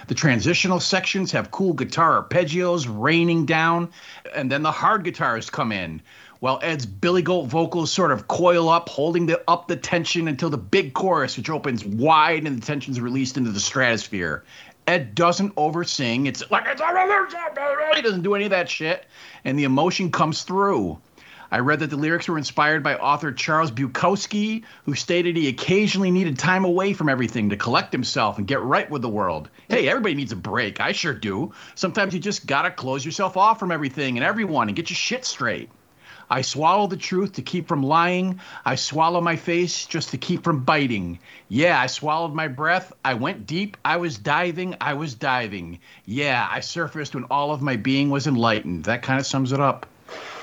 The transitional sections have cool guitar arpeggios raining down, and then the hard guitars come in, while Ed's Billy Goat vocals sort of coil up, holding the, up the tension until the big chorus, which opens wide and the tension's released into the stratosphere. Ed doesn't oversing. It's like it's. He doesn't do any of that shit, and the emotion comes through. I read that the lyrics were inspired by author Charles Bukowski, who stated he occasionally needed time away from everything to collect himself and get right with the world. Hey, everybody needs a break. I sure do. Sometimes you just gotta close yourself off from everything and everyone and get your shit straight. I swallow the truth to keep from lying. I swallow my face just to keep from biting. Yeah, I swallowed my breath. I went deep. I was diving. I was diving. Yeah, I surfaced when all of my being was enlightened. That kind of sums it up.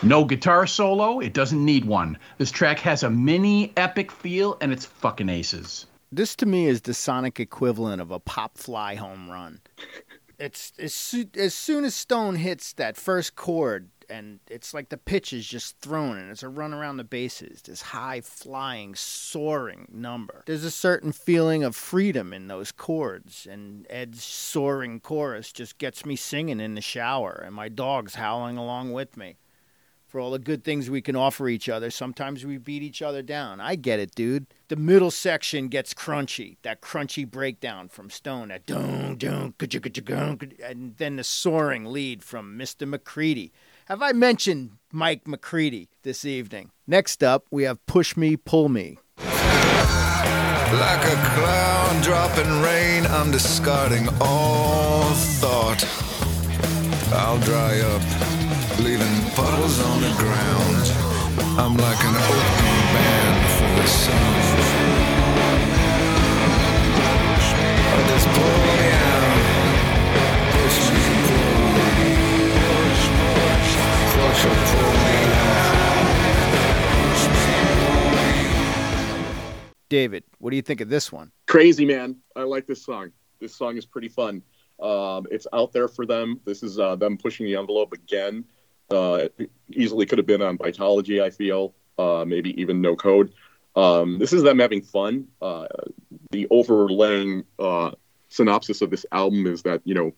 No guitar solo. It doesn't need one. This track has a mini epic feel and it's fucking aces. This to me is the sonic equivalent of a pop fly home run. It's as, as soon as Stone hits that first chord, and it's like the pitch is just thrown, and it's a run around the bases. This high flying, soaring number. There's a certain feeling of freedom in those chords, and Ed's soaring chorus just gets me singing in the shower, and my dog's howling along with me for all the good things we can offer each other. Sometimes we beat each other down. I get it, dude. The middle section gets crunchy. That crunchy breakdown from Stone. That dun dun and then the soaring lead from Mr. McCready. Have I mentioned Mike McCready this evening? Next up, we have Push Me, Pull Me. Like a cloud dropping rain, I'm discarding all thought. I'll dry up, leaving puddles on the ground. I'm like an opening band for the sun. Oh, this pull me. David, what do you think of this one? Crazy man, I like this song. This song is pretty fun. Um, it's out there for them. This is uh, them pushing the envelope again. Uh, easily could have been on Vitalogy, I feel, uh, maybe even No Code. Um, this is them having fun. Uh, the overlaying uh, synopsis of this album is that you know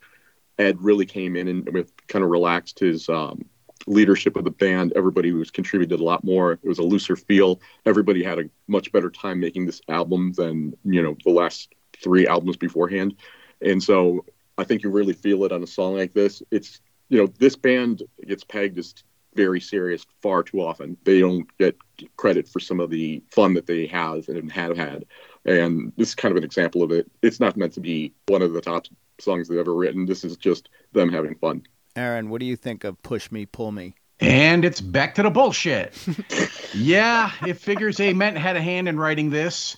Ed really came in and with kind of relaxed his um, leadership of the band. Everybody was contributed a lot more. It was a looser feel. Everybody had a much better time making this album than you know the last three albums beforehand. And so I think you really feel it on a song like this. It's you know this band gets pegged as very serious far too often. They don't get credit for some of the fun that they have and have had. And this is kind of an example of it. It's not meant to be one of the top songs they've ever written. This is just them having fun. Aaron, what do you think of Push Me, Pull Me? And it's back to the bullshit. yeah, it figures Ament had a hand in writing this,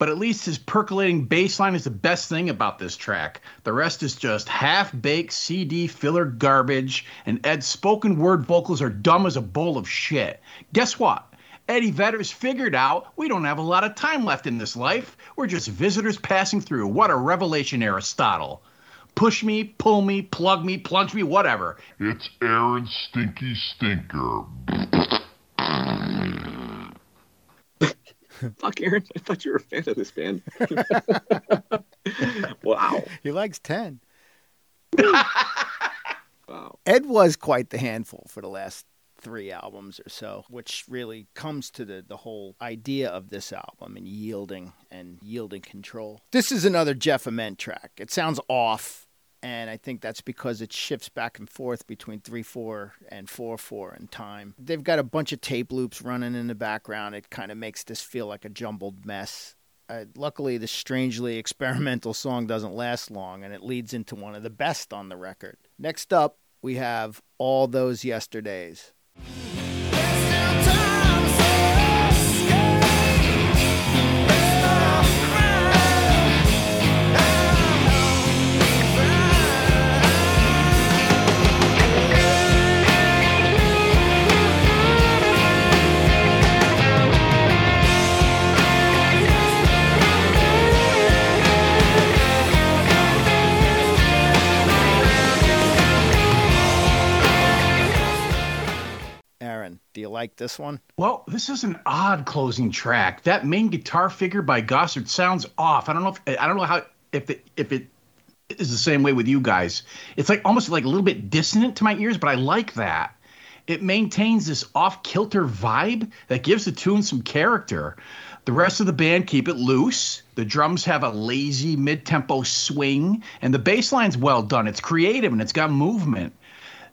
but at least his percolating bass line is the best thing about this track. The rest is just half baked CD filler garbage, and Ed's spoken word vocals are dumb as a bowl of shit. Guess what? Eddie Vedder's figured out we don't have a lot of time left in this life. We're just visitors passing through. What a revelation, Aristotle. Push me, pull me, plug me, plunge me, whatever. It's Aaron Stinky Stinker. Fuck, Aaron. I thought you were a fan of this band. wow. He likes 10. Wow. Ed was quite the handful for the last three albums or so, which really comes to the, the whole idea of this album and yielding and yielding control. This is another Jeff Ament track. It sounds off, and I think that's because it shifts back and forth between 3 4 and 4 4 in time. They've got a bunch of tape loops running in the background. It kind of makes this feel like a jumbled mess. Uh, luckily, the strangely experimental song doesn't last long, and it leads into one of the best on the record. Next up, we have All Those Yesterdays. Do you like this one? Well, this is an odd closing track. That main guitar figure by Gossard sounds off. I don't know if I don't know how if it if it is the same way with you guys. It's like almost like a little bit dissonant to my ears, but I like that. It maintains this off kilter vibe that gives the tune some character. The rest of the band keep it loose. The drums have a lazy mid tempo swing, and the bass line's well done. It's creative and it's got movement.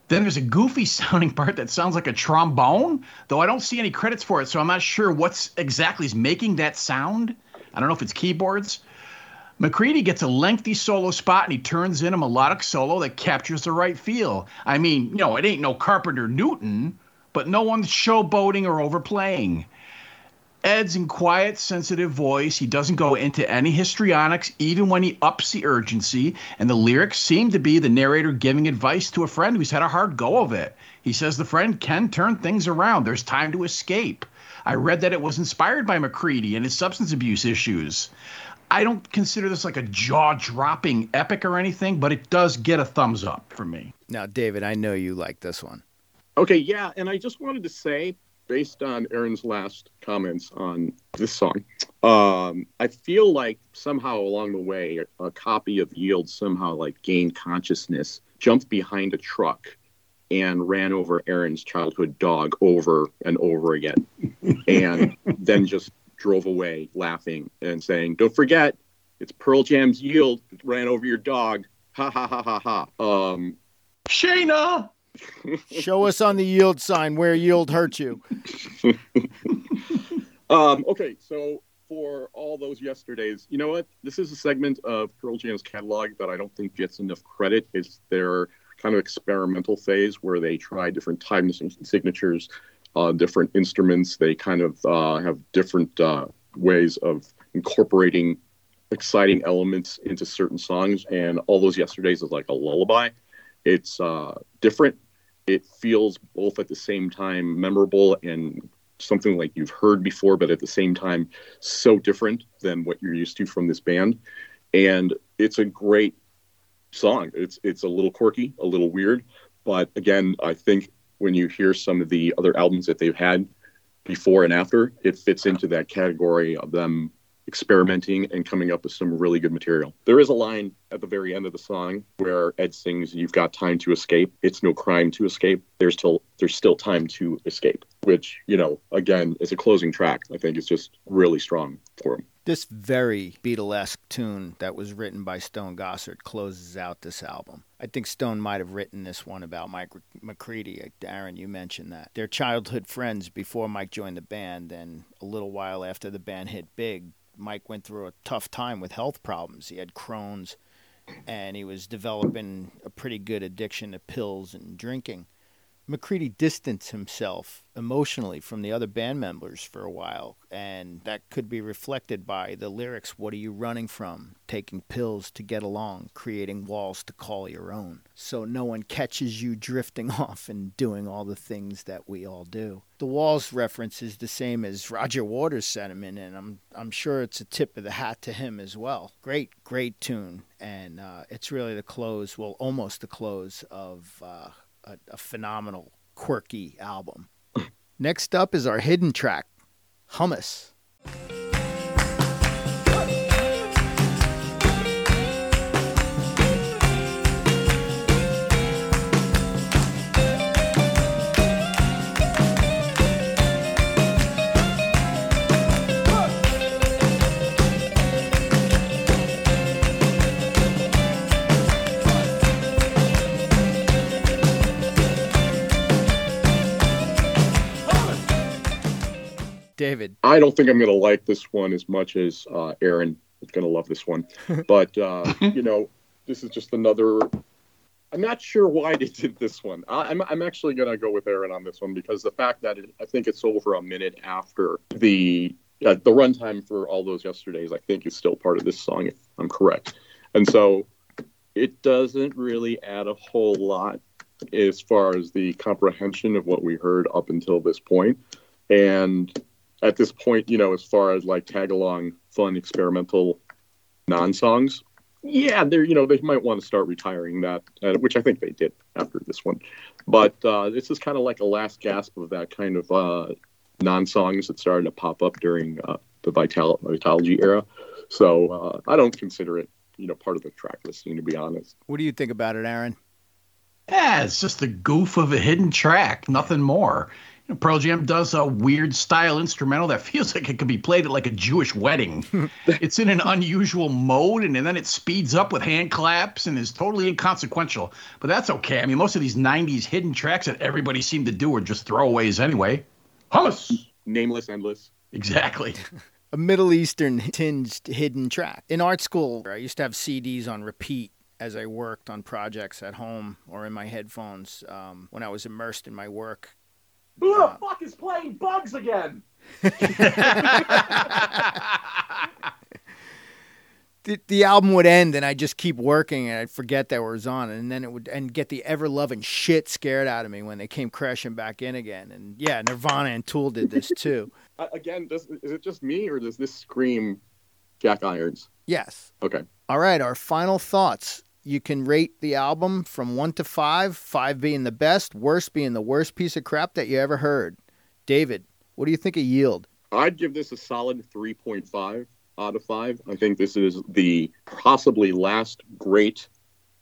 Then there's a goofy sounding part that sounds like a trombone, though I don't see any credits for it, so I'm not sure what's exactly is making that sound. I don't know if it's keyboards. McCready gets a lengthy solo spot and he turns in a melodic solo that captures the right feel. I mean, you know, it ain't no Carpenter Newton, but no one's showboating or overplaying. Ed's in quiet, sensitive voice. He doesn't go into any histrionics, even when he ups the urgency. And the lyrics seem to be the narrator giving advice to a friend who's had a hard go of it. He says the friend can turn things around. There's time to escape. I read that it was inspired by McCready and his substance abuse issues. I don't consider this like a jaw dropping epic or anything, but it does get a thumbs up for me. Now, David, I know you like this one. Okay, yeah, and I just wanted to say, based on Aaron's last comments on this song, um, I feel like somehow along the way, a copy of Yield somehow like gained consciousness, jumped behind a truck, and ran over Aaron's childhood dog over and over again, and then just drove away laughing and saying, "Don't forget, it's Pearl Jam's Yield. It ran over your dog." Ha ha ha ha ha. Um, Shayna! Show us on the yield sign where yield hurt you. Um, okay, so for all those yesterdays, you know what? This is a segment of Pearl Jam's catalog that I don't think gets enough credit. It's their kind of experimental phase where they try different time signatures, uh, different instruments. They kind of uh, have different uh, ways of incorporating exciting elements into certain songs. And all those yesterdays is like a lullaby. It's uh, different. It feels both at the same time memorable and something like you've heard before, but at the same time, so different than what you're used to from this band. And it's a great song. It's it's a little quirky, a little weird, but again, I think when you hear some of the other albums that they've had before and after, it fits into that category of them experimenting and coming up with some really good material. There is a line at the very end of the song where Ed sings, "You've got time to escape. It's no crime to escape. There's still there's still time to escape." Which you know, again, is a closing track. I think it's just really strong for him. This very Beatlesque tune that was written by Stone Gossard closes out this album. I think Stone might have written this one about Mike McCready. Uh, Aaron, you mentioned that. They're childhood friends before Mike joined the band, and a little while after the band hit big, Mike went through a tough time with health problems. He had Crohn's, and he was developing a pretty good addiction to pills and drinking. McCready distanced himself emotionally from the other band members for a while, and that could be reflected by the lyrics What are you running from? Taking pills to get along, creating walls to call your own. So no one catches you drifting off and doing all the things that we all do. The walls reference is the same as Roger Waters' sentiment, and I'm, I'm sure it's a tip of the hat to him as well. Great, great tune, and uh, it's really the close, well, almost the close of. Uh, a, a phenomenal, quirky album. Next up is our hidden track, Hummus. David. I don't think I'm going to like this one as much as uh, Aaron is going to love this one. but, uh, you know, this is just another. I'm not sure why they did this one. I, am I'm, I'm actually going to go with Aaron on this one because the fact that it, I think it's over a minute after the uh, the runtime for all those yesterdays, I think is still part of this song, if I'm correct. And so it doesn't really add a whole lot as far as the comprehension of what we heard up until this point. And at this point, you know, as far as like tag along, fun, experimental non songs, yeah, they're you know they might want to start retiring that, uh, which I think they did after this one. But uh, this is kind of like a last gasp of that kind of uh, non songs that started to pop up during uh, the Vital- Vitalogy era. So uh, I don't consider it you know part of the track listing to be honest. What do you think about it, Aaron? Yeah, it's just the goof of a hidden track, nothing more. Pearl Jam does a weird style instrumental that feels like it could be played at like a Jewish wedding. it's in an unusual mode, and, and then it speeds up with hand claps and is totally inconsequential. But that's okay. I mean, most of these '90s hidden tracks that everybody seemed to do were just throwaways anyway. Hummus, nameless, endless. Exactly. a Middle Eastern tinged hidden track. In art school, I used to have CDs on repeat as I worked on projects at home or in my headphones um, when I was immersed in my work. Who the uh, fuck is playing bugs again? the, the album would end and I'd just keep working and I'd forget that it was on and then it would and get the ever loving shit scared out of me when they came crashing back in again and yeah Nirvana and Tool did this too. again, does, is it just me or does this scream Jack Irons? Yes. Okay. All right, our final thoughts you can rate the album from one to five, five being the best, worst being the worst piece of crap that you ever heard. David, what do you think of Yield? I'd give this a solid 3.5 out of five. I think this is the possibly last great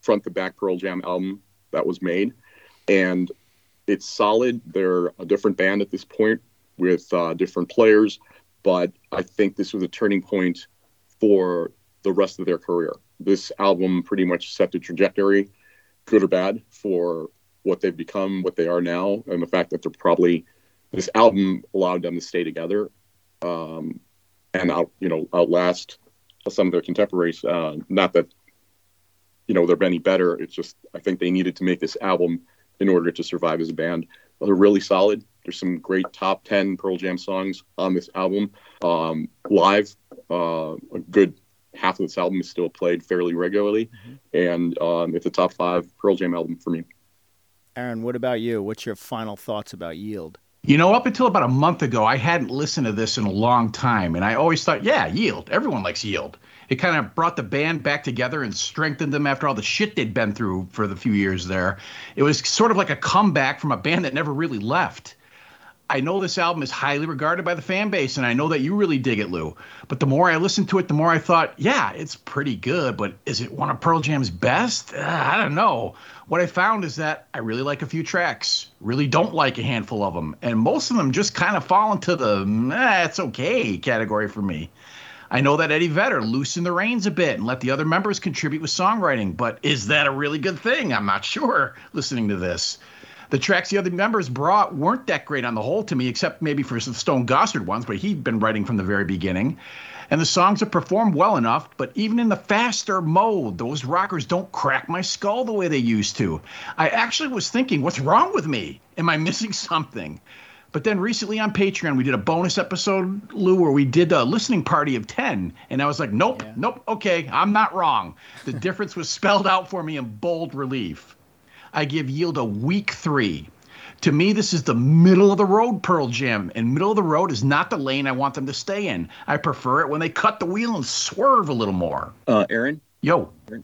front to back Pearl Jam album that was made. And it's solid. They're a different band at this point with uh, different players, but I think this was a turning point for the rest of their career this album pretty much set the trajectory, good or bad, for what they've become, what they are now, and the fact that they're probably this album allowed them to stay together um, and out, you know, outlast some of their contemporaries. Uh, not that you know they're any better. It's just I think they needed to make this album in order to survive as a band. They're really solid. There's some great top ten Pearl Jam songs on this album. Um, live, uh, a good half of this album is still played fairly regularly, mm-hmm. and um, it's a top five Pearl Jam album for me. Aaron, what about you? What's your final thoughts about Yield? You know, up until about a month ago, I hadn't listened to this in a long time, and I always thought, yeah, Yield. Everyone likes Yield. It kind of brought the band back together and strengthened them after all the shit they'd been through for the few years there. It was sort of like a comeback from a band that never really left. I know this album is highly regarded by the fan base, and I know that you really dig it, Lou. But the more I listened to it, the more I thought, yeah, it's pretty good, but is it one of Pearl Jam's best? Uh, I don't know. What I found is that I really like a few tracks, really don't like a handful of them, and most of them just kind of fall into the, eh, it's okay category for me. I know that Eddie Vedder loosened the reins a bit and let the other members contribute with songwriting, but is that a really good thing? I'm not sure listening to this. The tracks the other members brought weren't that great on the whole to me, except maybe for some Stone Gossard ones, but he'd been writing from the very beginning. And the songs have performed well enough, but even in the faster mode, those rockers don't crack my skull the way they used to. I actually was thinking, what's wrong with me? Am I missing something? But then recently on Patreon, we did a bonus episode, Lou, where we did a listening party of 10. And I was like, nope, yeah. nope, okay, I'm not wrong. The difference was spelled out for me in bold relief. I give Yield a weak three. To me, this is the middle of the road Pearl Jam, and middle of the road is not the lane I want them to stay in. I prefer it when they cut the wheel and swerve a little more. Uh, Aaron? Yo.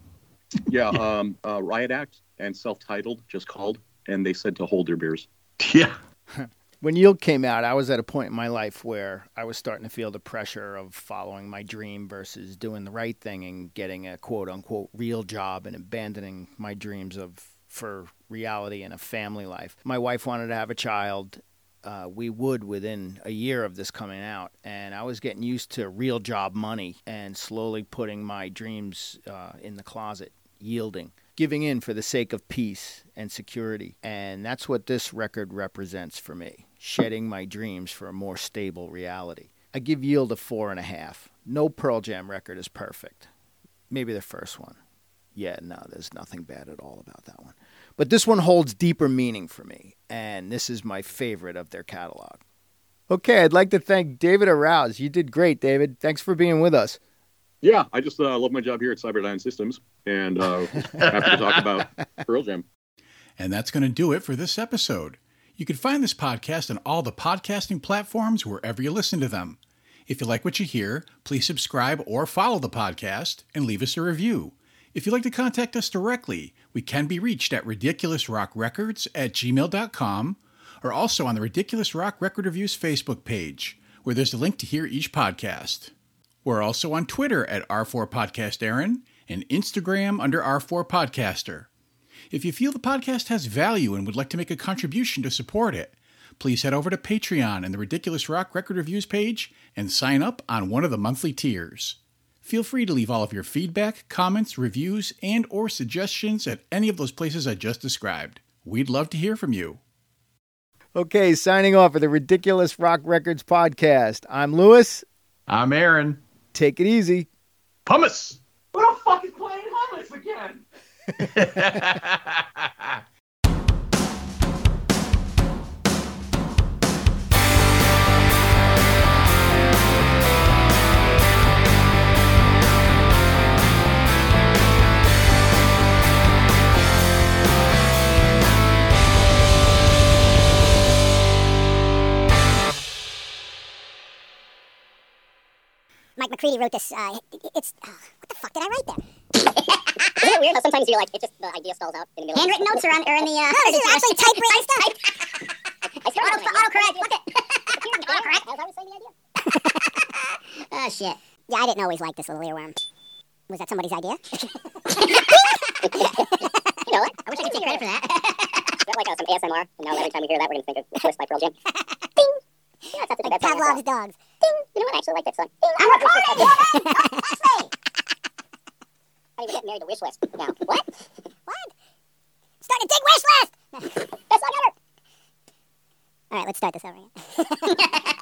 Yeah, um, uh, Riot Act and self titled just called, and they said to hold their beers. Yeah. when Yield came out, I was at a point in my life where I was starting to feel the pressure of following my dream versus doing the right thing and getting a quote unquote real job and abandoning my dreams of for reality and a family life. My wife wanted to have a child. Uh, we would within a year of this coming out, and I was getting used to real job money and slowly putting my dreams uh, in the closet, yielding, giving in for the sake of peace and security. And that's what this record represents for me shedding my dreams for a more stable reality. I give Yield a four and a half. No Pearl Jam record is perfect. Maybe the first one yeah, no, there's nothing bad at all about that one. But this one holds deeper meaning for me, and this is my favorite of their catalog. Okay, I'd like to thank David Arouse. You did great, David. Thanks for being with us. Yeah, I just uh, love my job here at Cyberdyne Systems, and uh, happy to talk about Pearl Jam. And that's going to do it for this episode. You can find this podcast on all the podcasting platforms wherever you listen to them. If you like what you hear, please subscribe or follow the podcast and leave us a review. If you'd like to contact us directly, we can be reached at ridiculousrockrecords at gmail.com or also on the Ridiculous Rock Record Reviews Facebook page, where there's a link to hear each podcast. We're also on Twitter at R4 Podcast Aaron and Instagram under R4 Podcaster. If you feel the podcast has value and would like to make a contribution to support it, please head over to Patreon and the Ridiculous Rock Record Reviews page and sign up on one of the monthly tiers. Feel free to leave all of your feedback, comments, reviews, and or suggestions at any of those places I just described. We'd love to hear from you. Okay, signing off for the Ridiculous Rock Records podcast. I'm Lewis. I'm Aaron. Take it easy. Pumice. Who the fuck is playing hummus again? Mike McCready wrote this. Uh, it's uh, what the fuck did I write there? Isn't it weird how sometimes you're like, it just the idea stalls out in the middle. Handwritten notes are, on, are in the. Uh, no, this is actually typewritten stuff. I still auto, autocorrect. Look at autocorrect. That was always saying the idea. oh shit. Yeah, I didn't always like this little earworm. Was that somebody's idea? you know what? I wish I could take credit for that. Is that like uh, some ASMR? And now every time we hear that, we're gonna think of Twist by Pearl Jam. Ding. Yeah, that's like Pavlov's dogs. Ding. You know what? I actually like that song. Ding. I'm recording, oh, woman! Touch me. I even get married to Wish List now. What? what? Start a dig wish list! Best song ever! All right, let's start this over again.